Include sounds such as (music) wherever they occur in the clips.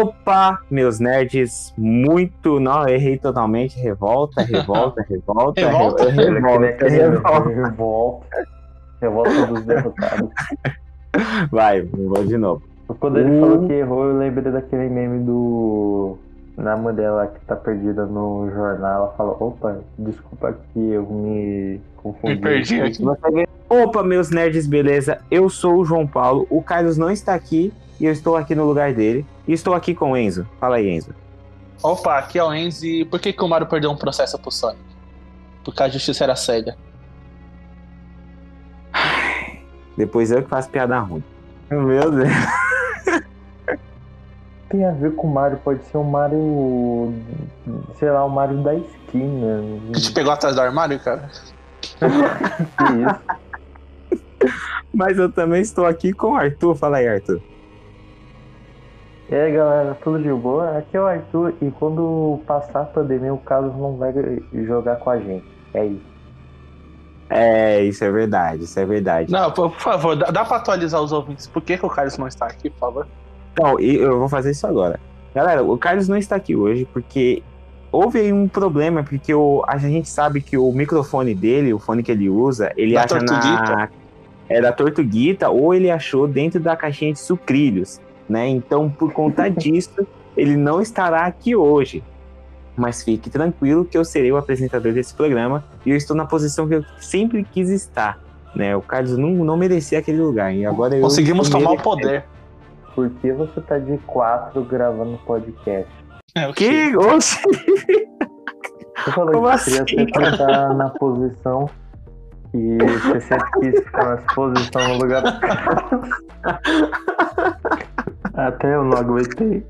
Opa, meus nerds, muito. Não, eu errei totalmente. Revolta, revolta, (laughs) revolta. Revolta? re- revolta, revolta. Revolta. Revolta dos derrotados. (laughs) Vai, vou de novo. Quando ele Uh. falou que errou, eu lembrei daquele meme do. Na lá que tá perdida no jornal, ela fala, opa, desculpa que eu me confundi. Me perdi aqui. Opa, meus nerds, beleza? Eu sou o João Paulo. O Carlos não está aqui e eu estou aqui no lugar dele. E estou aqui com o Enzo. Fala aí, Enzo. Opa, aqui é o Enzo e por que, que o Mario perdeu um processo pro Sonic? Porque a justiça era cega. Depois eu que faço piada ruim. Meu Deus. (laughs) Tem a ver com o Mario, pode ser o Mario. Sei lá, o Mario da esquina. Que te pegou atrás do armário, cara? (laughs) Que isso? Mas eu também estou aqui com o Arthur. Fala aí, Arthur. E aí galera, tudo de boa? Aqui é o Arthur e quando passar a pandemia o Carlos não vai jogar com a gente. É isso. É, isso é verdade, isso é verdade. Não, por, por favor, dá, dá pra atualizar os ouvintes. Por que, que o Carlos não está aqui, por favor? Então, e eu vou fazer isso agora. Galera, o Carlos não está aqui hoje porque houve aí um problema, porque o, a gente sabe que o microfone dele, o fone que ele usa, ele Da acha na. É da tortuguita, ou ele achou dentro da caixinha de sucrilhos, né? Então, por conta (laughs) disso, ele não estará aqui hoje. Mas fique tranquilo que eu serei o apresentador desse programa e eu estou na posição que eu sempre quis estar. Né? O Carlos não, não merecia aquele lugar. E agora Conseguimos tomar o poder. Por que você tá de quatro gravando podcast? É, o? Que? Falei Como que assim, você sempre cara? tá na posição e você sempre quis ficar nessa posição no lugar do Carlos. Até eu não aguentei.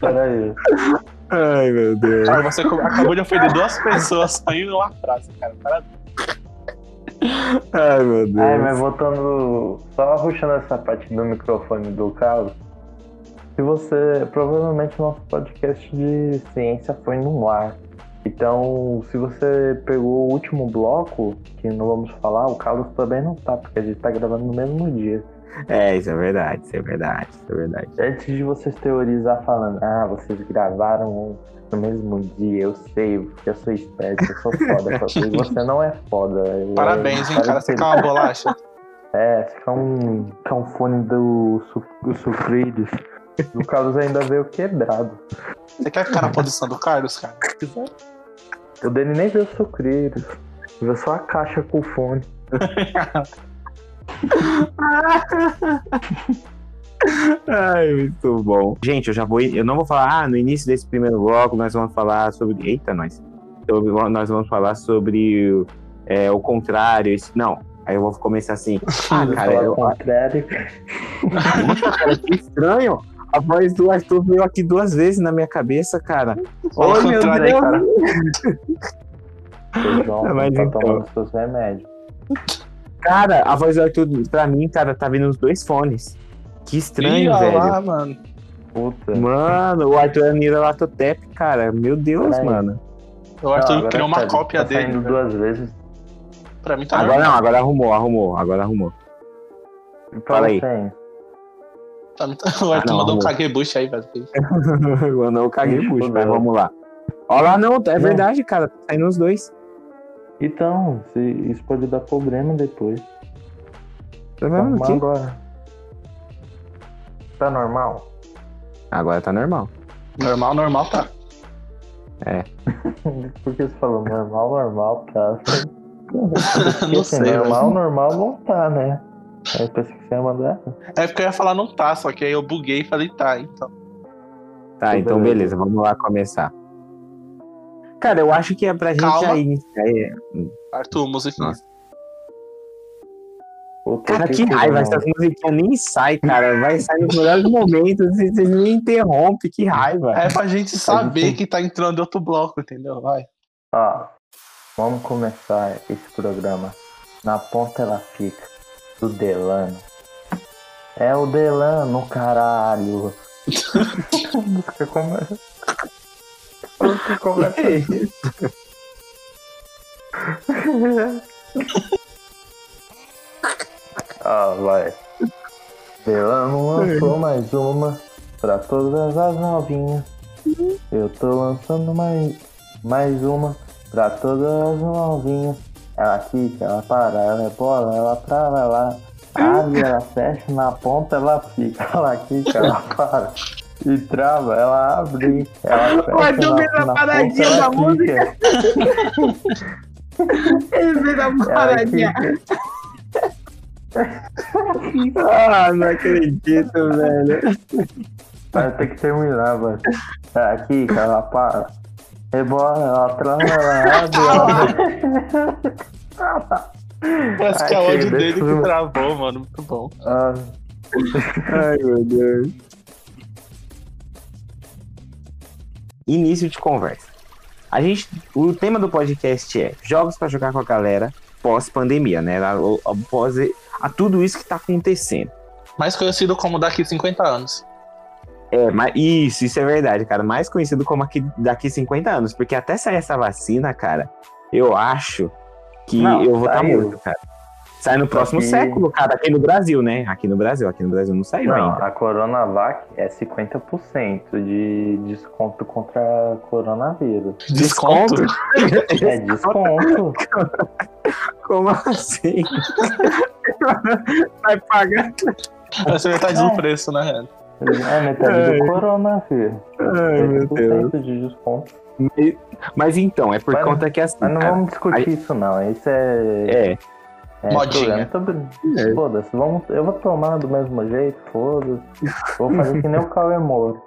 Peraí. Ai, meu Deus. Cara, você acabou de ofender duas pessoas saindo lá atrás, cara. Parabéns. Ai, meu Deus. Ai, mas voltando. Só ruxando essa parte do microfone do Carlos. Se você. Provavelmente o nosso podcast de ciência foi no ar. Então, se você pegou o último bloco, que não vamos falar, o Carlos também não tá, porque a gente tá gravando no mesmo dia. É, isso é verdade, isso é verdade, isso é verdade. Antes de vocês teorizar falando, ah, vocês gravaram no mesmo dia, eu sei, porque eu sou esperto, eu sou foda. Você (laughs) você não é foda. (laughs) Parabéns, hein, cara. Você quer uma bolacha? É, fica um, fica um fone do, do Sucrilhos. O Carlos ainda veio quebrado. Você quer ficar na posição do Carlos, cara? O Dani nem viu o Sucrilhos. Viu só a caixa com o fone. (laughs) Ai, muito bom. Gente, eu já vou. Eu não vou falar. Ah, no início desse primeiro bloco nós vamos falar sobre. Eita, nós. Sobre- nós vamos falar sobre o- é, o contrário. esse- Não. Aí eu vou começar assim. Ah, Vou cara, falar eu, o contrário. (laughs) cara, que estranho. A voz do Arthur veio aqui duas vezes na minha cabeça, cara. Fala o Oi, meu contrário aí, Deus. cara. Seu João, (laughs) Mas tá então. tomando seus remédios. Cara, a voz do Arthur, pra mim, cara, tá vindo nos dois fones. Que estranho, Ih, olha velho. lá, mano. Puta. Mano, o Arthur é Nira Latotep, cara. Meu Deus, Peraí. mano. O Arthur Não, criou uma tá- cópia tá dele. saindo velho. duas vezes. Pra mim tá Agora normal. não, agora arrumou, arrumou, agora arrumou. Pra Fala aí. você, Mim tá- O Arthur não, mandou um amor. caguebucho aí, velho. Caguei Ixi, puxo, mas vamos lá. Olha lá, não, é Não. verdade, cara. Tá saindo os dois. Então, se- isso pode dar problema depois. Tá vendo Arrumar aqui? agora. Tá normal? Agora tá normal. Normal, normal tá. (laughs) Por que você falou normal, normal, tá? (laughs) Não sei, normal, normal não tá, né? Aí eu pensei que você ia mandar. É porque eu ia falar não tá, só que aí eu buguei e falei tá, então. Tá, Então, então beleza. beleza, vamos lá começar. Cara, eu acho que é pra gente Calma. já iniciar. é- Arthur, musiquinha. Puta, Cara, que que raiva, não. essas musiquinhas nem sai, cara. Vai sair nos melhores momentos e vocês me interrompem, que raiva. É pra gente saber gente- que tá entrando outro bloco, entendeu? Vai. Ó, vamos começar esse programa. Na ponta ela fica. Do Delano. É o Delano, caralho. A música começa. A música começa. Ah, vai. Delano lançou mais uma. pra todas as novinhas. Eu tô lançando mais, mais uma pra todas as novinhas. Ela quica, ela para, ela é bola, ela trava, ela abre, ela fecha, na ponta ela fica. (laughs) Ela quica, ela para. E trava, ela abre, ela fecha. Mas a paradinha ponta, da ela música. (laughs) Ele fez a paradinha. Ah, não acredito, velho. Vai ter que terminar, mano. Aqui, ela para. Rebola, (laughs) abre, ela. (laughs) Acho que é o Ai, ódio dele que travou, mano. Muito bom. Ah, Ai, meu Deus. Início de conversa. A gente, o tema do podcast é jogos para jogar com a galera pós-pandemia, né? A- o- Após a tudo isso que tá acontecendo. Mais conhecido como daqui 50 anos. É, mas isso, isso é verdade, cara. Mais conhecido como aqui, daqui 50 anos. Porque até sair essa vacina, cara, eu acho que Não, eu vou estar saiu. morto, cara. Sai no próximo que- século, cara, aqui no Brasil, né? Aqui no Brasil, aqui no Brasil não saiu não, ainda. a Coronavac é 50% de desconto contra coronavírus. Desconto? É desconto. (laughs) Como assim? (laughs) Vai pagar. Vai ser metade É. do preço, né? É metade Ai. do coronavírus. Ai, meu Deus. 50% de desconto. Mas então, é por Mas- conta que assim. Mas não vamos discutir isso, não. Isso é. É, é Modinha. problema. É. Foda-se, vamos... eu vou tomar do mesmo jeito, foda-se. Vou fazer que nem o Cauê Moro.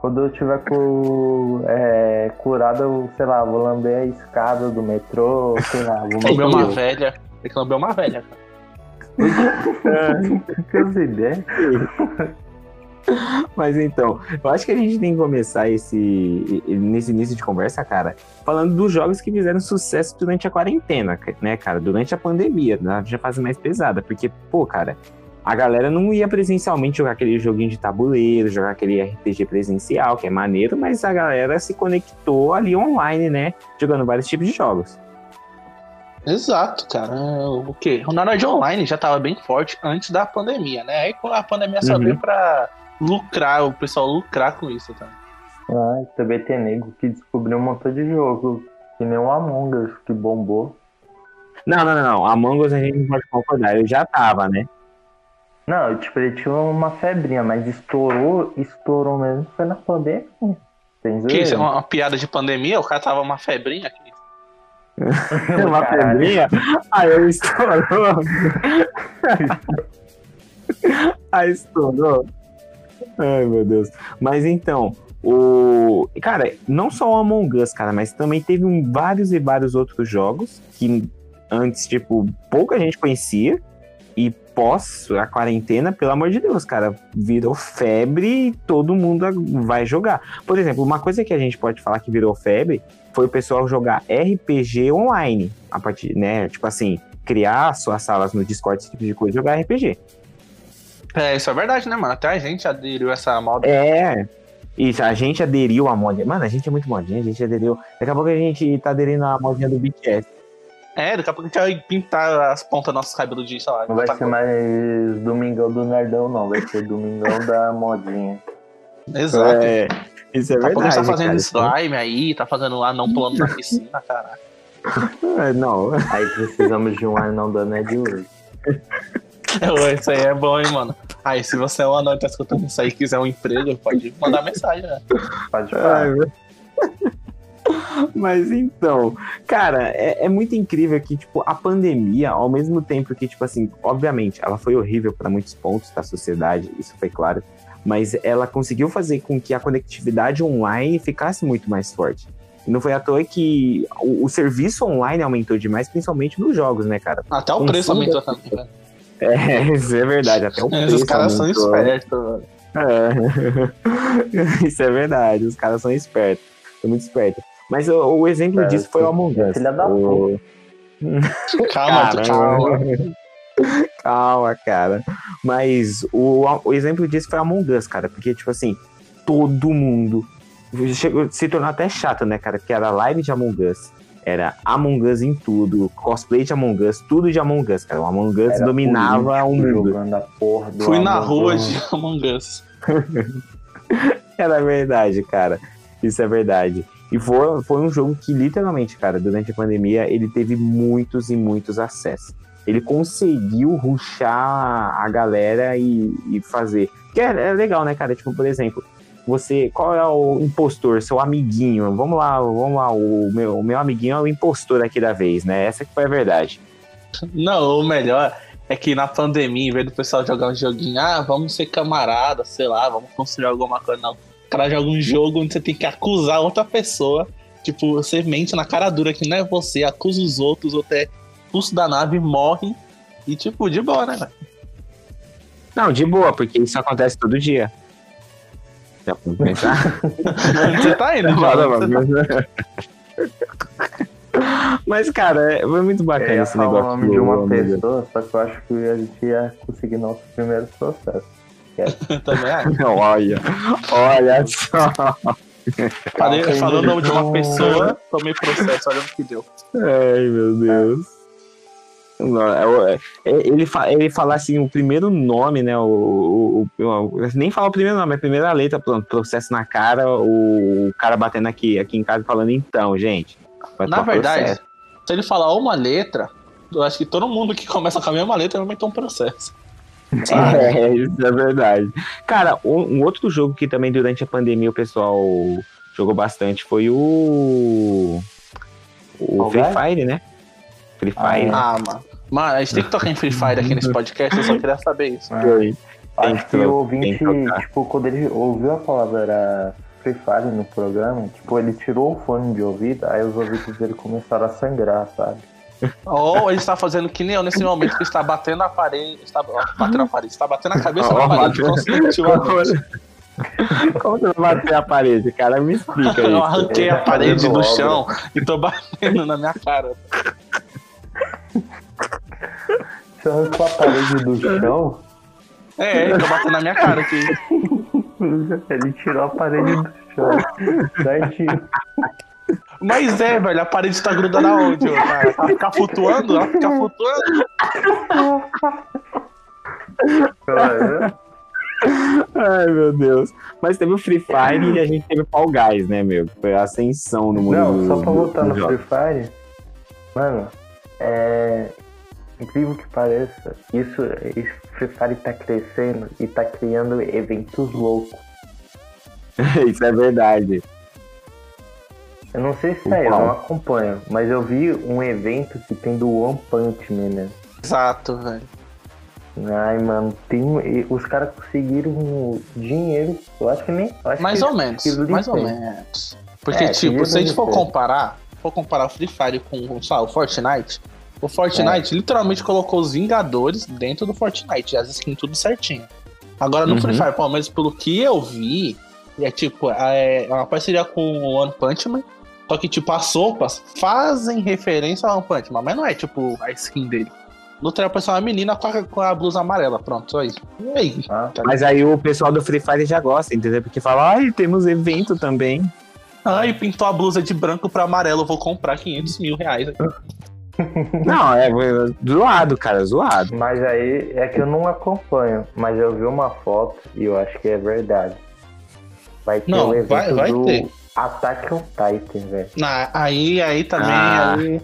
Quando eu tiver cu... é, curado, eu, sei lá, vou lamber a escada do metrô, sei lá, vou Tem que lamber uma velha. Tem que lamber uma velha. Que as ideias. Mas então, eu acho que a gente tem que começar esse nesse início de conversa, cara, falando dos jogos que fizeram sucesso durante a quarentena, né, cara? Durante a pandemia, na já fase mais pesada. Porque, pô, cara, a galera não ia presencialmente jogar aquele joguinho de tabuleiro, jogar aquele RPG presencial, que é maneiro, mas a galera se conectou ali online, né? Jogando vários tipos de jogos. Exato, cara. O quê? O Nerd Online já tava bem forte antes da pandemia, né? Aí a pandemia só Uhum. veio pra lucrar, o pessoal lucrar com isso, tá? Ah, também tem nego que descobriu um montão de jogo. Que nem o Among Us, que bombou. Não, não, não. Among Us a gente não pode concordar. Eu já tava, né? Não, tipo, ele tinha uma febrinha, mas estourou, estourou mesmo, foi na pandemia. Tem Que isso é uma, uma piada de pandemia? O cara tava uma febrinha aqui. (laughs) Uma Caralho. pedrinha. Aí eu estourou. (laughs) Aí estourou. Ai, meu Deus. Mas então, o. Cara, não só o Among Us, cara, mas também teve vários e vários outros jogos que antes, tipo, pouca gente conhecia. E pós a quarentena, pelo amor de Deus, cara, virou febre e todo mundo vai jogar. Por exemplo, uma coisa que a gente pode falar que virou febre foi o pessoal jogar RPG online. A partir, né? Tipo assim, criar suas salas no Discord, esse tipo de coisa, jogar RPG. É, isso é verdade, né, mano? Até a gente aderiu a essa moda. É. Isso, a gente aderiu à modinha. Mano, a gente é muito modinha, a gente aderiu. Daqui a pouco a gente tá aderindo à modinha do BTS. É, daqui a pouco a gente vai pintar as pontas dos nossos cabelos de, sei lá. Não vai tá ser com- mais Domingão do Nerdão, não. Vai ser Domingão da modinha. Exato. É, isso é Daqui a a verdade. gente tá fazendo cara. slime aí, tá fazendo lá não pulando na piscina, caralho. (laughs) É, Não, Aí precisamos de um anão da Nerd (laughs) (laughs) Isso aí é bom, hein, mano. Aí, se você é um anão e tá escutando isso aí e quiser um emprego, pode mandar mensagem, né? Pode falar. Mas então, cara, é, é muito incrível que, tipo, a pandemia, ao mesmo tempo que, tipo assim, obviamente, ela foi horrível para muitos pontos da sociedade, isso foi claro, mas ela conseguiu fazer com que a conectividade online ficasse muito mais forte. E não foi à toa que o, o serviço online aumentou demais, principalmente nos jogos, né, cara? Até o Com preço aumentou também, né? É, isso é verdade, até o preço Esses caras são espertos, mano. É. (laughs) Isso é verdade, os caras são espertos, são muito espertos. Mas o, o exemplo É, disso foi o Among Us. filha da O- (laughs) Calma, Caramba. calma. (laughs) Calma, cara. Mas o, o exemplo disso foi Among Us, cara. Porque, tipo assim, todo mundo. Chegou, se tornou até chato, né, cara? Porque era live de Among Us. Era Among Us em tudo, cosplay de Among Us, tudo de Among Us, cara. O Among Us Era dominava o mundo. Jogando a porra do Fui na Among rua Us. de Among Us. (laughs) Era verdade, cara. Isso é verdade. E foi, foi um jogo que, literalmente, cara, durante a pandemia, ele teve muitos e muitos acessos. Ele conseguiu ruxar a galera e, e fazer. Que é, é legal, né, cara? Tipo, por exemplo, você. Qual é o impostor? Seu amiguinho. Vamos lá, vamos lá. O meu, o meu amiguinho é o impostor aqui da vez, né? Essa que foi a verdade. Não, o melhor é que na pandemia, em vez do pessoal jogar um joguinho, ah, vamos ser camarada, sei lá, vamos construir alguma coisa, não. O cara joga um jogo onde você tem que acusar outra pessoa. Tipo, você mente na cara dura que não é você, acusa os outros, ou até custo da nave morre. E, tipo, de boa, né? Não, de boa, porque isso acontece todo dia. Já pra pensar? Onde você tá indo, João? Mas, cara, é- foi muito Eu bacana ia esse falar o negócio. nome de uma pessoa, só que eu acho que a gente ia conseguir nosso primeiro processo. (laughs) Também acho. (laughs) Olha, olha só. Falei, falou o nome de uma pessoa, tomei processo, olha o que deu. Ai, meu Deus. Não, é- é- Ele, fa- ele falar assim, o primeiro nome, né? O, o- o- nem falar o primeiro nome, a primeira letra, pronto, processo na cara, o, cara batendo aqui, aqui em casa falando, então, gente. Na verdade, processo. se ele falar uma letra, eu acho que todo mundo que (laughs) começa com a mesma letra vai ter um processo. (laughs) É, isso é verdade. Cara, um, um outro jogo que também durante a pandemia o pessoal jogou bastante foi o. O Free? Fire, né? Free Fire. Ah, mano. Mano, a gente tem que tocar em Free Fire aqui nesse podcast, eu só queria saber isso. Tem Acho que que o ouvinte, tipo, quando ele ouviu a palavra Free Fire no programa, tipo, ele tirou o fone de ouvido, aí os ouvidos dele começaram a sangrar, sabe? Ou ele está fazendo que nem eu nesse momento que está batendo a parede. Está batendo a parede, está batendo a cabeça na parede consecutivamente. Como você vai bater a parede, cara? Me explica Eu isso. arranquei a tá parede do obra. chão e tô batendo na minha cara. Você arrancou a parede do chão, É, tô batendo na minha cara aqui. (laughs) ele tirou a parede do chão. Certinho. Mas é, velho, a parede tá grudando aonde, ô, cara? Ela fica flutuando? Ela fica flutuando? Cara, Ai, meu Deus. Mas teve o Free Fire e a gente teve o Fall Guys, né, meu? Foi a ascensão no mundo Não, do- só pra voltar no. Free Fire, mano, é incrível que pareça, isso, esse Free Fire tá crescendo e tá criando eventos loucos. (laughs) Isso é verdade. Eu não sei se é, eu não acompanho, mas eu vi um evento que tem do One Punch Man, né? Exato, velho. Ai, mano, tem, os caras conseguiram dinheiro, eu acho que nem... acho Mais que ou menos, mais ou tem. menos. Porque, É, tipo, se a gente for comparar, for comparar o Free Fire com, sei lá, o Fortnite, o Fortnite literalmente colocou os Vingadores dentro do Fortnite, as skins tudo certinho. Agora no Uhum. Free Fire, pelo menos pelo que eu vi, é tipo, é uma parceria com o One Punch Man, só que, tipo, as sopas fazem referência ao One Punch Man, mas não é, tipo, a skin dele. No trailer apareceu uma menina com a, com a blusa amarela, pronto, só isso. E aí? Ah, Mas aí o pessoal do Free Fire já gosta, entendeu? Porque fala, ai, temos evento também. Ai, pintou a blusa de branco pra amarelo, vou comprar 500 mil reais. aqui. (laughs) Não, é é zoado, cara, zoado. Mas aí é que eu não acompanho, mas eu vi uma foto e eu acho que é verdade. Vai ter Não, o evento vai- vai do ter. Attack on Titan, velho. Na- aí, aí também, Ah. aí,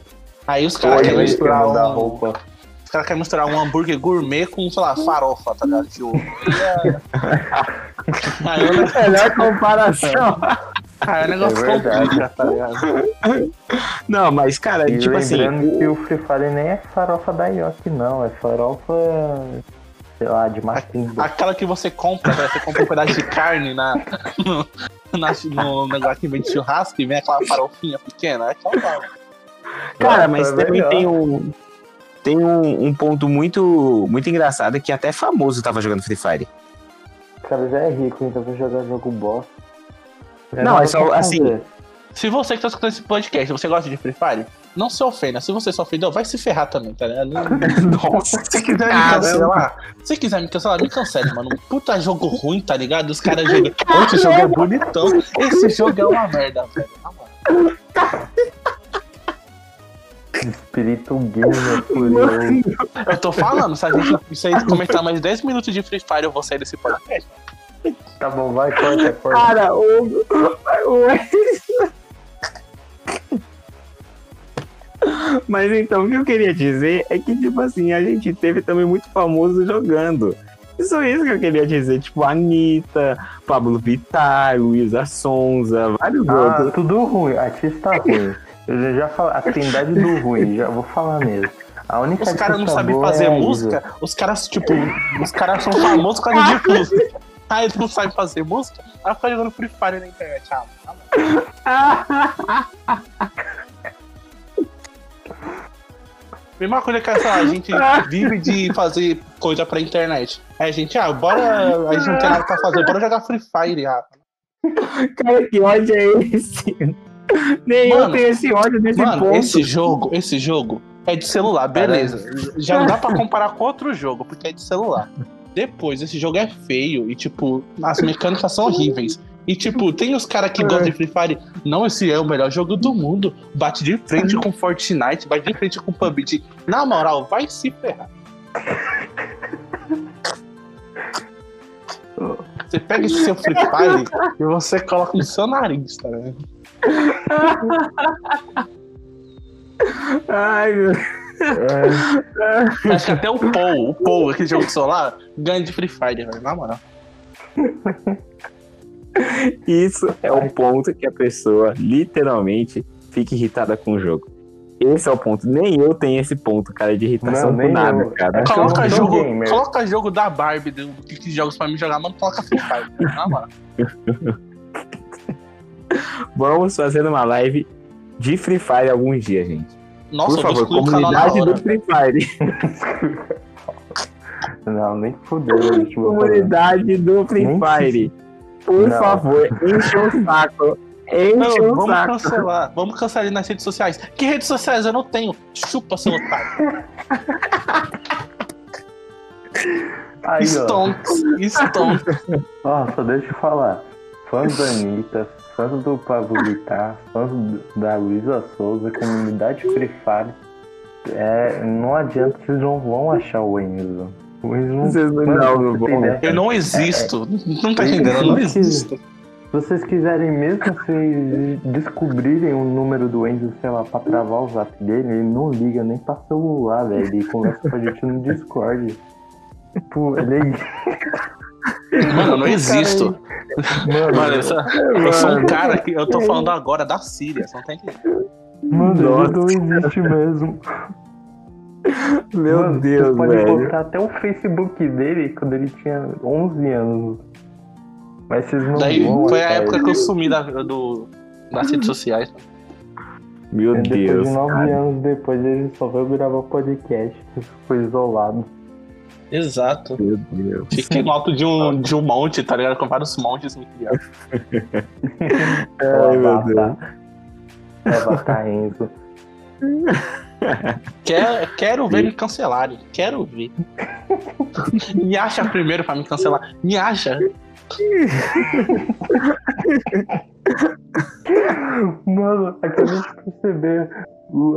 aí os caras querem misturar dar um, roupa. os caras querem misturar um hambúrguer gourmet com, sei lá, farofa, tá ligado? De ovo. É- Melhor comparação. (laughs) aí o negócio É verdade. complica, tá ligado? (laughs) Não, mas, cara, E tipo assim, lembrando que o Free Fire nem é farofa da Yoki, não. É farofa, sei lá, de macumba. Aquela que você compra, né? você compra um pedaço de carne na, no, na- no negócio que vende churrasco e vem aquela farofinha pequena. É aquela lá. Cara, Nossa, mas é também melhor. tem um. Tem um, um ponto muito, muito engraçado que até famoso tava jogando Free Fire. O cara já é rico, então vai jogar jogo bosta. Não, nada é só, assim, fazer. Se você que tá escutando esse podcast, você gosta de Free Fire, não se ofenda. Se você se ofendeu, vai se ferrar também, tá ligado? (laughs) Nossa, Se quiser me cancelar, se quiser me cancelar, me cancele, mano. Puta jogo ruim, tá ligado? Os caras jogam. (laughs) Esse jogo é bonitão. Esse jogo é uma merda, velho. Espírito gamer furioso. Eu tô falando, se a gente se comentar mais 10 minutos de Free Fire, eu vou sair desse podcast. Tá bom, vai, corta, (laughs) corta. Cara, o. o... (laughs) Mas então, o que eu queria dizer é que, tipo assim, a gente teve também muito famoso jogando. Isso é isso que eu queria dizer, tipo, Anitta, Pablo Vittar, Luísa Sonza, vários Ah, outros. tudo ruim, artista ruim. Eu já, já falo, a trindade do ruim, já vou falar mesmo. A única Os caras não sabem fazer é a música, os caras, tipo, os caras são famosos por causa de música. Aí eles não sabem fazer música, aí fica jogando Free Fire na internet. Ah, tá. (laughs) Mesma coisa que essa, a gente (laughs) vive de fazer coisa pra internet. Aí a gente, ah, bora. A gente não tem nada pra fazer, bora jogar Free Fire, ah. Cara, que ódio é esse? Nem eu Mano, tenho esse ódio nesse Mano, ponto. esse jogo, esse jogo é de celular, beleza. Já não dá pra comparar com outro jogo, porque é de celular. Depois, esse jogo é feio e, tipo, as mecânicas são horríveis. E, tipo, tem os caras que gostam de Free Fire. Não, esse é o melhor jogo do mundo. Bate de frente com Fortnite, bate de frente com PUBG. Na moral, vai se ferrar. Você pega esse seu Free Fire e você coloca no seu nariz, tá ligado? Ai, meu É, Acho que até o Paul, o Paul, aquele jogo celular, ganha de Free Fire, velho, na moral. Isso é o ponto que a pessoa literalmente fica irritada com o jogo. Esse é o ponto. Nem eu tenho esse ponto, cara, de irritação Não, nem nada, eu. cara. É Coloca jogo, coloca jogo da Barbie do que que jogos pra mim jogar, mano, coloca Free Fire, na moral. (laughs) Vamos fazer uma live de Free Fire algum dia, gente. Nossa, por favor, comunidade do Free Fire. (laughs) não, nem fudeu, comunidade do Free Nem Fire. Por Não. favor, enche o saco. Enche Não, o vamos saco. cancelar, vamos cancelar ele nas redes sociais. Que redes sociais eu não tenho? Chupa, seu otário. Aí. Stonks, Stonks. Ó, só deixa eu falar. Fãs da Anitta, fãs do Pablo (laughs) Vittar, fãs da Luísa Souza, comunidade Free Fire. É, não adianta, vocês não vão achar o Enzo. O Enzo não, Vocês não, não, não? Eu não existo. Não tá entendendo, eu não existo. Se vocês quiserem mesmo vocês descobrirem o número do Enzo, sei lá, pra travar o zap dele, ele não liga nem pra celular, velho. Ele conversa com a gente no Discord. Tipo, ele é. Mano, eu não existo. Mano, Mano, eu sou, eu sou um cara que eu tô falando agora da Síria, não tá entendendo. mano, ele Nossa. não existe mesmo. Meu Mano, Deus, pode velho. botar até o Facebook dele quando ele tinha 11 anos. Mas vocês não Daí vão foi a época que eu sumi da, do, das redes sociais. Meu E Depois Deus. de 9 cara. anos depois ele só veio gravar podcast. Foi isolado. Exato. Meu Deus. Fiquei no alto de um, de um monte, tá ligado? Com vários montes me criaram. (laughs) Ai, meu Deus. Avatar. Avatar Enzo. Quero, quero ver me cancelarem. Quero ver. Me acha primeiro pra me cancelar. Me acha. Mano, acabei de perceber.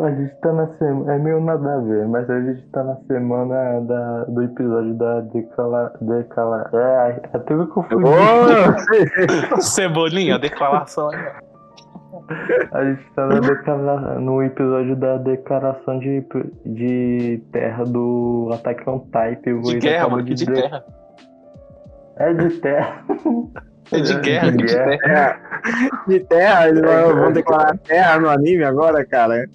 A gente tá na semana. É meio nada a ver, mas a gente tá na semana da, do episódio da Decala. Decala. É, até me confundi. Ô! (laughs) Cebolinha, declaração aí. A gente tá na declara... no episódio da declaração de, de terra do Attack on Type. De guerra, acabou mano. Que de de- guerra. É de terra. (laughs) É de guerra, de guerra. guerra. De terra, eles vão vão declarar terra no anime agora, cara.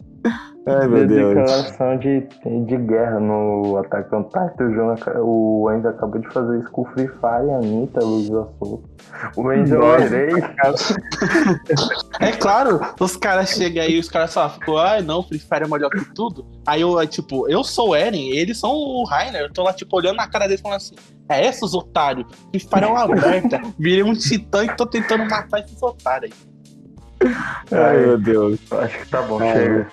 Ai, meu de Deus. declaração de, de guerra no Attack on Titan. O, João, o Enzo acabou de fazer isso com o Free Fire, a Anitta, Luísa Souza. O Enzo é. É claro, os caras chegam aí, os caras falam, ai não, Free Fire é melhor que tudo. Aí eu, é, tipo, eu sou o Eren, eles são o Rainer, eu tô lá, tipo, olhando na cara deles falando assim, é esses otários, Free Fire é uma (laughs) merda, virei um titã e tô tentando matar esses otários aí. Ai, meu Deus. Acho que tá bom, É, chega.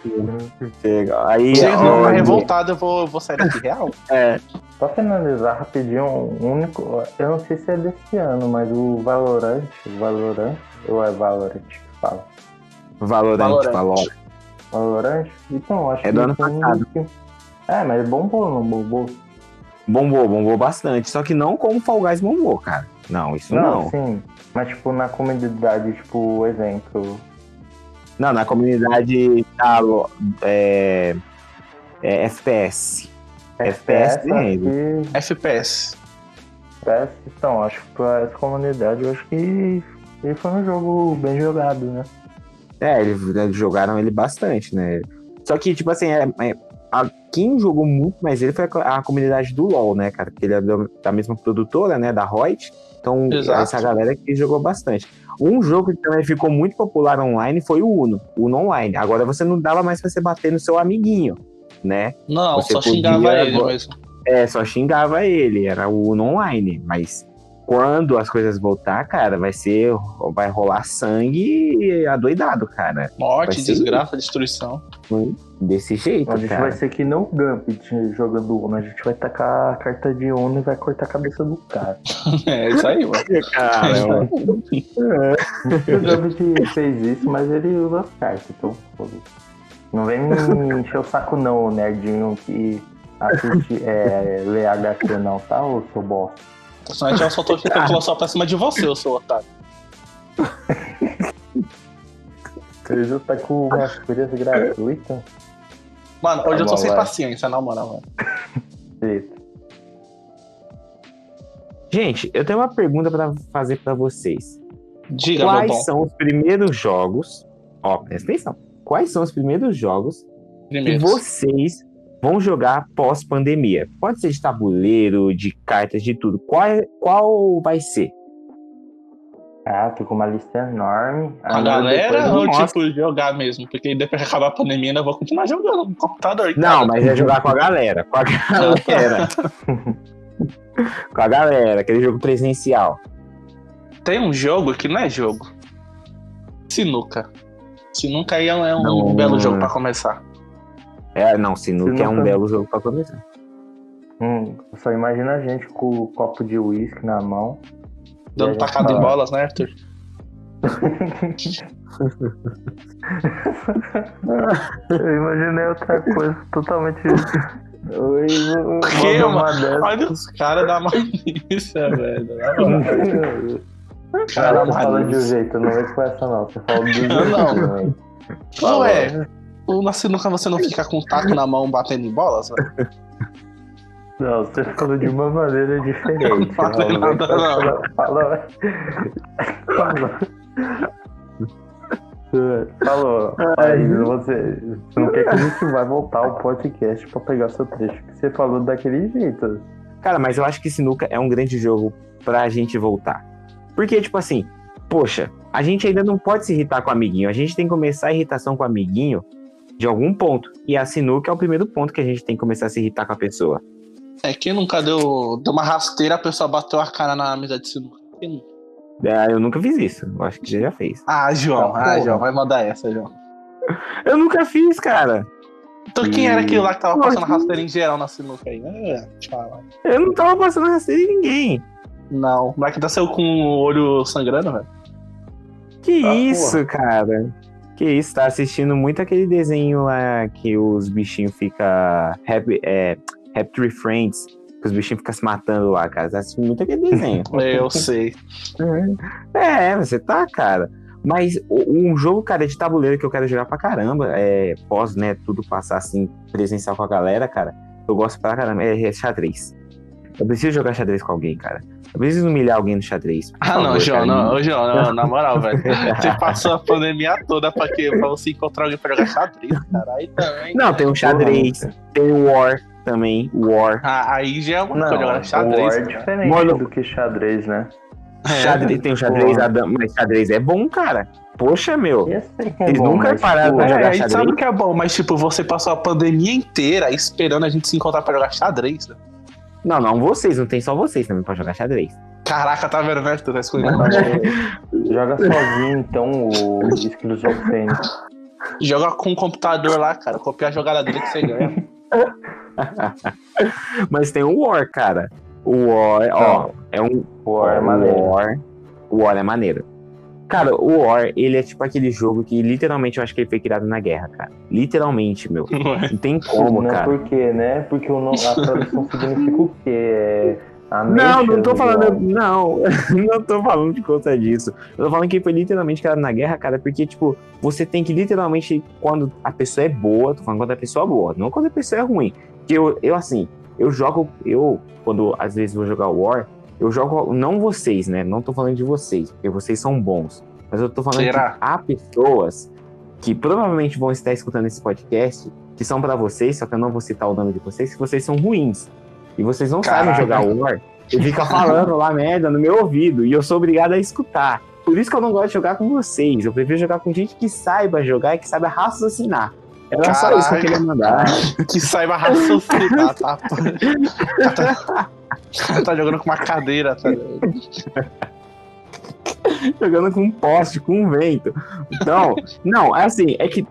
Chega. Aí, Se eles não ó, ficar revoltados, eu vou, vou sair daqui real. (laughs) é, Pra finalizar rapidinho, um único. Eu não sei se é desse ano, mas o Valorant. Valorant? Ou é Valorant que fala? Valorante, Valorant. falou. Valorant? Então, acho É que. do ano foi passado. que- É, mas bombou, não bombou? Bombou, bombou bastante. Só que não como Fall Guys bombou, cara. Não, isso não. Não, sim. Mas, tipo, na comunidade, tipo, exemplo. Não, na comunidade da lo- é, é FPS. FPS tem. que- FPS. FPS, então, acho que pra essa comunidade, eu acho que ele foi um jogo bem jogado, né? É, eles, eles jogaram ele bastante, né? Só que, tipo assim, é, é- a- quem jogou muito mais ele foi a comunidade do LoL, né, cara? Porque ele é da, da mesma produtora, né, da Riot. Então, Exato. essa galera que jogou bastante. Um jogo que também ficou muito popular online foi o Uno, o Uno Online. Agora você não dava mais pra você bater no seu amiguinho, né? Não, Você só podia xingava ele mesmo. É, só xingava ele, era o Uno Online. Mas quando as coisas voltar, cara, vai ser. Vai rolar sangue adoidado, cara. Morte, desgraça, destruição. Desse jeito, A gente cara. vai ser que não o Gambit jogando Uno. A gente vai tacar a carta de Uno e vai cortar a cabeça do cara. (laughs) É isso aí, mano. (laughs) Cara, o Gambit fez isso, mas ele usa as cartas, então foda-se. Não vem me encher o saco não, nerdinho que assiste, é, lê HQ não, tá, ô seu bosta? Personagem (laughs) eu só tô aqui pra colocar pra cima de você, eu sou otário. Ele já tá com uma experiência gratuita. Mano, hoje Tá eu tô bom, sem vai. paciência, na moral, mano. Eita. Gente, eu tenho uma pergunta pra fazer pra vocês. Diga, meu Quais são os primeiros jogos? Ó, presta atenção. Quais são os primeiros jogos que Primeiro. vocês vão jogar pós-pandemia? Pode ser de tabuleiro, de cartas, de tudo. Qual, é- qual vai ser? Ah, tô com uma lista enorme. A Aí galera ou mostra. tipo jogar mesmo? Porque depois que acabar a pandemia, ainda vou continuar jogando no computador. Não, cara. mas é jogar com a galera. Com a galera. (laughs) com a galera, aquele jogo presencial. Tem um jogo que não é jogo. Sinuca. Sinuca aí é um, é um Não. belo jogo pra começar. É, não, Sinuca é um Sinuca. belo jogo pra começar. Hum, só imagina a gente com o copo de uísque na mão. Dando É, tacada em fala. bolas, né, Arthur? (laughs) Eu imaginei outra coisa totalmente. Oi, Que, uma mano? Olha os caras da malícia, velho. Cara, Cara, você fala de um jeito, não vem com essa não. Você fala do jeito. Não. né? Não é. O- Na sinuca você não fica com o taco na mão batendo em bolas, velho? Não, você falou de uma maneira diferente. Não não nada, essa- Fala. Fala. Falou, aí você, você não quer que a gente vai voltar o podcast pra pegar seu trecho que você falou daquele jeito. Cara, mas eu acho que Sinuca é um grande jogo pra gente voltar. Porque, tipo assim, poxa, a gente ainda não pode se irritar com o amiguinho. A gente tem que começar a irritação com o amiguinho de algum ponto. E a Sinuca é o primeiro ponto que a gente tem que começar a se irritar com a pessoa. É, quem nunca deu, deu uma rasteira, a pessoa bateu a cara na mesa de sinuca? Quem nunca? É, eu nunca fiz isso. Eu acho que você já fez. Ah, João, Ah, ah, porra. João, vai mandar essa, João. Eu nunca fiz, cara. Então quem era aquele lá que tava Pô, passando que- rasteira em geral na sinuca aí? É, deixa eu não tava passando rasteira em ninguém. Não, o moleque nasceu com o olho sangrando, velho. Que Ah, isso, cara? Que isso, tá assistindo muito aquele desenho lá que os bichinhos ficam. Happy, é, Happy Tree Friends. Que os bichinhos ficam se matando lá, cara. Tá assistindo muito aquele desenho. (laughs) Eu sei. é, você tá, cara. Mas um jogo, cara, de tabuleiro que eu quero jogar pra caramba, é, pós, né, tudo passar assim, presencial com a galera, cara, eu gosto pra caramba, é, é xadrez. Eu preciso jogar xadrez com alguém, cara. Eu preciso humilhar alguém no xadrez. Ah, não, favor, João, cara. não, ô, (laughs) João, não, na moral, velho. Você passou a pandemia toda pra quê? Pra você encontrar alguém pra jogar xadrez, cara. Aí também. Não, tem um xadrez, tem o War também, War. Ah, aí já é uma Não, coisa, agora o xadrez. War é diferente Mano- do que xadrez, né? Xadrez, tem o xadrez, porra. Adam, mas xadrez é bom, cara. Poxa, meu. Que é Eles bom, nunca mas, pararam pô, pra É, jogar a gente xadrez? sabe que é bom, mas tipo, você passou a pandemia inteira esperando a gente se encontrar pra jogar xadrez. né? Não, não vocês, não tem só vocês também pra jogar xadrez. Caraca, tá vendo, né? Tu tá escolhendo. Joga sozinho, então, o esquizofrênico. Joga com o computador lá, cara. Copia a jogada dele que você ganha. (laughs) Mas tem o War, cara. O War, ó, é um. O War é o maneiro. War, o War é maneiro. Cara, o War, ele é tipo aquele jogo que literalmente eu acho que ele foi criado na guerra, cara. Literalmente, meu. (laughs) Não? Não tem como, né? cara. Por quê, né? Porque o nome, a tradução significa o quê? É Não, não tô do falando. jogo. Não, (laughs) não tô falando de conta disso. Eu tô falando que foi literalmente cara na guerra, cara, porque, tipo, você tem que literalmente, quando a pessoa é boa, tô falando quando a pessoa é boa, não quando a pessoa é ruim. Porque eu, eu assim, eu jogo, eu, quando às vezes vou jogar War, eu jogo, não vocês, né? Não tô falando de vocês, porque vocês são bons. Mas eu tô falando Será? que há pessoas que provavelmente vão estar escutando esse podcast, que são pra vocês, só que eu não vou citar o nome de vocês, que vocês são ruins. E vocês não sabem Caraca. jogar War. E fica falando lá merda no meu ouvido. E eu sou obrigado a escutar. Por isso que eu não gosto de jogar com vocês. Eu prefiro jogar com gente que saiba jogar e que saiba raciocinar. Era só isso que eu Caraca. queria mandar. Que saiba raciocinar, tá? tá, tá, jogando com uma cadeira, tá jogando com um poste, com um vento. Então, não, é assim, é que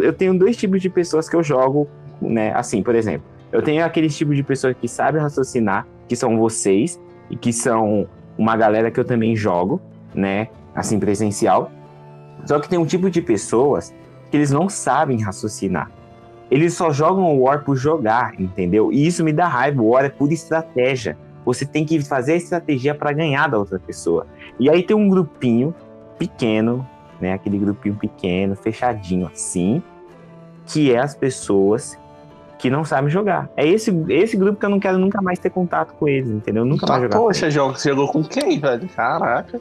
eu tenho dois tipos de pessoas que eu jogo, né? Assim, por exemplo, eu tenho aquele tipo de pessoa que sabe raciocinar, que são vocês, e que são uma galera que eu também jogo, né? Assim, presencial. Só que tem um tipo de pessoas que eles não sabem raciocinar. Eles só jogam o War por jogar, entendeu? E isso me dá raiva. O War é pura estratégia. Você tem que fazer a estratégia para ganhar da outra pessoa. E aí tem um grupinho pequeno, né? Aquele grupinho pequeno, fechadinho assim, que é as pessoas que não sabem jogar. É esse, esse grupo que eu não quero nunca mais ter contato com eles, entendeu? Nunca Tá, mais jogar. poxa, jogo, você jogou com quem, velho? Caraca.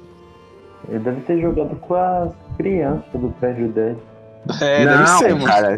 Ele deve ter jogado com as crianças do prédio dele. (laughs) É, não, deve ser, mano. cara.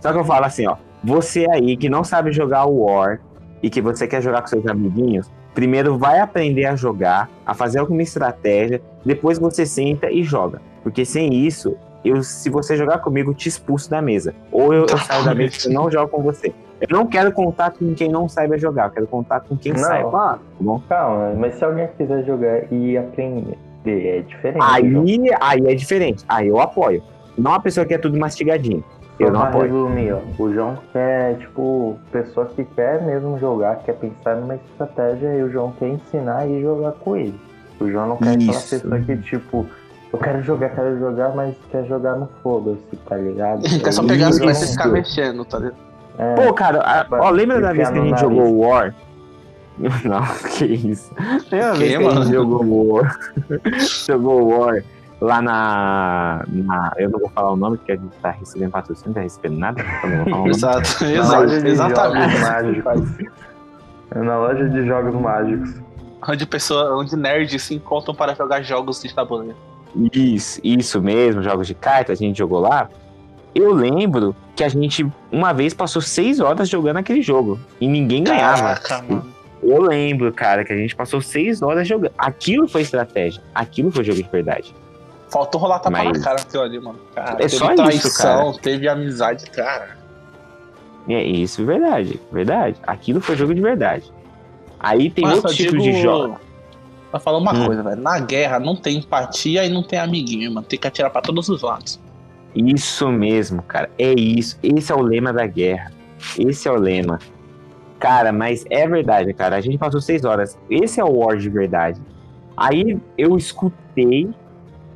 Só que eu falo assim, ó. Você aí que não sabe jogar o War e que você quer jogar com seus amiguinhos, primeiro vai aprender a jogar, a fazer alguma estratégia, depois você senta e joga. Porque sem isso, eu, se você jogar comigo, eu te expulso da mesa. Ou eu, eu saio da (laughs) mesa e eu não jogo com você. Eu não quero contato com quem não saiba jogar, eu quero contato com quem Não. saiba. Tá bom? Calma, mas se alguém quiser jogar e aprender, é diferente. Aí, aí é diferente. Aí eu apoio. Não a pessoa que é tudo mastigadinho. Eu não apoio. resumir, ó, o João quer, tipo, pessoa que quer mesmo jogar, quer pensar numa estratégia e o João quer ensinar e jogar com ele. O João não quer aquela Isso. pessoa que, tipo, eu quero jogar, quero jogar, mas quer jogar no foda-se, tá ligado? (laughs) Quer só pegar as peças e ficar mexendo, tá ligado? É, Pô, cara, a- ó, lembra da vez que a gente nariz. jogou War? (laughs) Não, que isso. Lembra a Que, vez que a gente jogou War? (laughs) jogou War lá na, na. Eu não vou falar o nome, porque a gente tá recebendo patrocínio, não tá recebendo nada. então nome. Exato, na exato, loja de exatamente. jogos mágicos. É na loja de jogos mágicos. Onde pessoa, onde nerds se encontram para jogar jogos de tabuleiro. Isso, isso mesmo, jogos de carta, a gente jogou lá. Eu lembro que a gente uma vez passou seis horas jogando aquele jogo e ninguém ganhava. Caraca, mano. Eu lembro, cara, que a gente passou seis horas jogando. Aquilo foi estratégia. Aquilo foi jogo de verdade. Faltou rolar tapa Mas- na cara aquilo ali, mano. Cara, É teve só isso, traição, teve amizade, cara. É isso, verdade, verdade. Aquilo foi jogo de verdade. Aí tem Mas outros eu tipos digo- de jogo. Pra falar uma Hum. coisa, velho. Na guerra não tem empatia e não tem amiguinho, mano. Tem que atirar pra todos os lados. Isso mesmo, cara. É isso. Esse é o lema da guerra. Esse é o lema. Cara, mas é verdade, cara. A gente passou seis horas. Esse é o War de verdade. Aí eu escutei.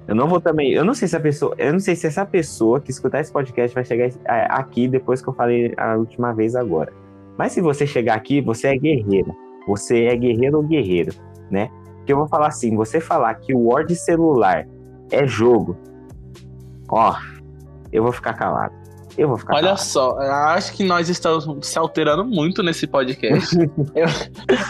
Eu não vou também. Eu não sei se a pessoa. Eu não sei se essa pessoa que escutar esse podcast vai chegar é, aqui depois que eu falei a última vez agora. Mas se você chegar aqui, você é guerreira. Você é guerreiro ou guerreiro, né? Porque eu vou falar assim: você falar que o War de celular é jogo. Ó, eu vou ficar calado. Eu vou ficar Olha calado. só, acho que nós estamos se alterando muito nesse podcast. (laughs) eu,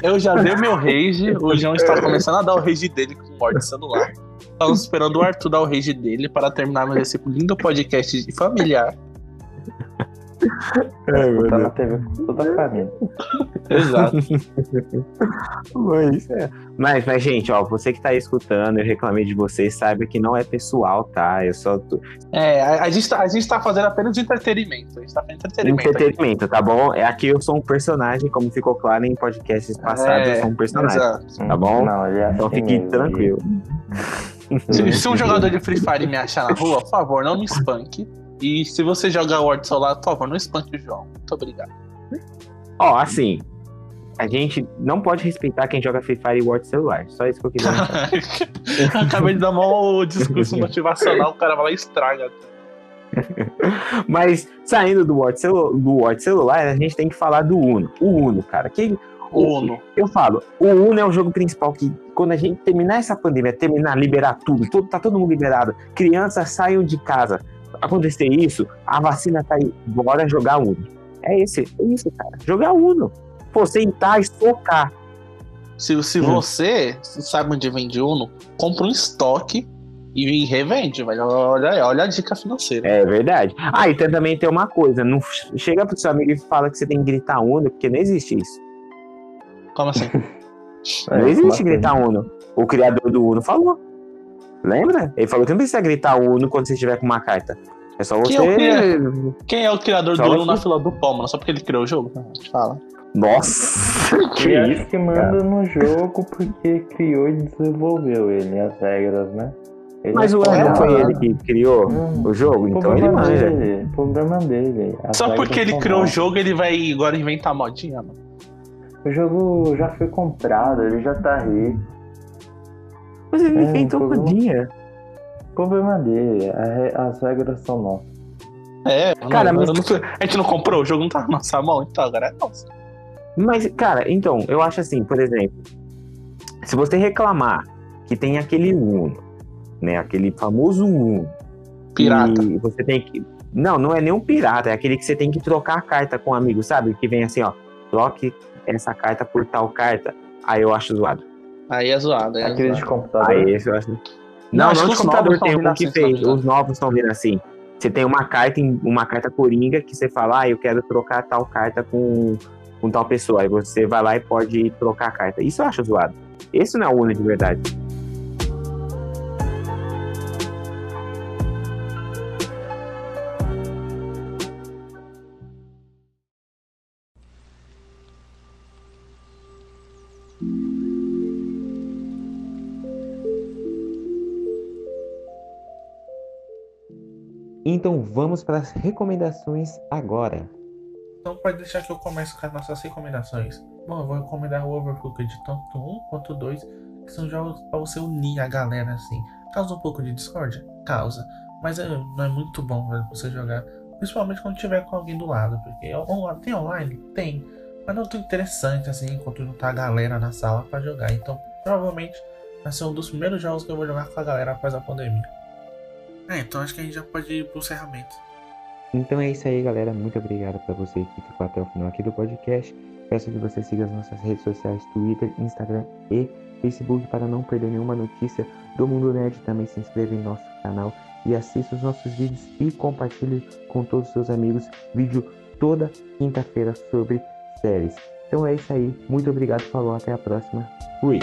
eu já dei meu rage, o João está começando a dar o rage dele com o morte celular. Estamos esperando o Arthur dar o rage dele para terminarmos esse lindo podcast familiar. (laughs) Ai, meu Tá Deus. na TV com toda a família. Exato. Mas, é. mas, mas, gente, ó, você que tá aí escutando, eu reclamei de vocês, saiba que não é pessoal, tá? Eu só tô... É, a, a gente tá, a gente tá fazendo apenas entretenimento. A gente tá fazendo entretenimento. aqui. entretenimento, tá bom? É aqui eu sou um personagem, como ficou claro em podcasts passados, É, eu sou um personagem. Exato. Tá bom? Não, é Então assim fique mesmo, tranquilo. Se, se um jogador de Free Fire me achar na rua, por favor, não me espanque. E se você jogar Word Solar, por favor, não espanque o João. Muito obrigado. Ó, assim, a gente não pode respeitar quem joga Free Fire e War de celular. Só isso que eu queria. (laughs) Acabei de dar um discurso (laughs) motivacional, o cara vai lá e estraga. (laughs) Mas saindo do War, de celu do War de celular, a gente tem que falar do Uno. O Uno, cara. Que, Uno. Eu falo, o Uno é o jogo principal que, quando a gente terminar essa pandemia, terminar, liberar tudo, todo, tá todo mundo liberado, crianças saiam de casa, acontecer isso, a vacina tá aí, bora jogar Uno. É esse, é isso, cara. Jogar Uno. Pô, sentar e socar. Se, se Hum. você sabe onde vende Uno, compra um estoque e revende, velho. Olha, olha a dica financeira. É verdade. Ah, e tem- também tem uma coisa, não chega pro seu amigo e fala que você tem que gritar Uno, porque não existe isso. Como assim? (laughs) É, não existe bacana. gritar Uno. O criador do Uno falou. Lembra? Ele falou que não precisa gritar Uno quando você estiver com uma carta. É só você. eu Quem é o criador Só do Uno você. na fila do pão, mano? Só porque ele criou o jogo? Fala. Nossa! Que Ele isso? que manda no jogo porque criou e desenvolveu ele, as regras, né? Ele Mas o é Uno não foi ele que criou Hum, o jogo, então ele problema manja. dele, problema dele. Só porque ele criou o jogo, ele vai agora inventar modinha, mano. O jogo já foi comprado, ele já tá rico. Mas ele É, inventou problema- podia. Problema dele, a re- as regras são nossas. É, Cara, não, mas- não- a gente não comprou, o jogo não tá na nossa mão, então agora é nosso. Mas, cara, então, eu acho assim, por exemplo, se você reclamar que tem aquele Uno, né? Aquele famoso Uno. Pirata. E você tem que. Não, não é nem um pirata, é aquele que você tem que trocar a carta com um amigo, sabe? Que vem assim, ó, troque essa carta por tal carta. Aí eu acho zoado. Aí é zoado, aí é Aquele de zoado. computador. Aí esse eu acho. Não, Não, não de os computador, novos tem um que assim, fez. Os novos estão vindo assim. Você tem uma carta, em- uma carta coringa que você fala, ah, eu quero trocar tal carta com, com tal pessoa. Aí você vai lá e pode trocar a carta. Isso eu acho zoado. Esse não é o Uno de verdade. Então vamos para as recomendações agora. Então pode deixar que eu comece com as nossas recomendações. Bom, eu vou recomendar o Overcooked tanto 1 quanto 2, que são jogos para você unir a galera assim. Causa um pouco de discórdia? Causa. Mas é, não é muito bom você jogar, principalmente quando tiver com alguém do lado, porque on- tem online? Tem. Mas não é tão interessante assim enquanto juntar a galera na sala para jogar. Então provavelmente vai ser um dos primeiros jogos que eu vou jogar com a galera após a pandemia. É, então acho que a gente já pode ir pro encerramento. Então é isso aí, galera. Muito obrigado para você que ficou até o final aqui do podcast. Peço que você siga as nossas redes sociais, Twitter, Instagram e Facebook para não perder nenhuma notícia do Mundo Nerd. Também se inscreva em nosso canal e assista os nossos vídeos e compartilhe com todos os seus amigos. Vídeo toda quinta-feira sobre séries. Então é isso aí. Muito obrigado, falou, até a próxima. Fui!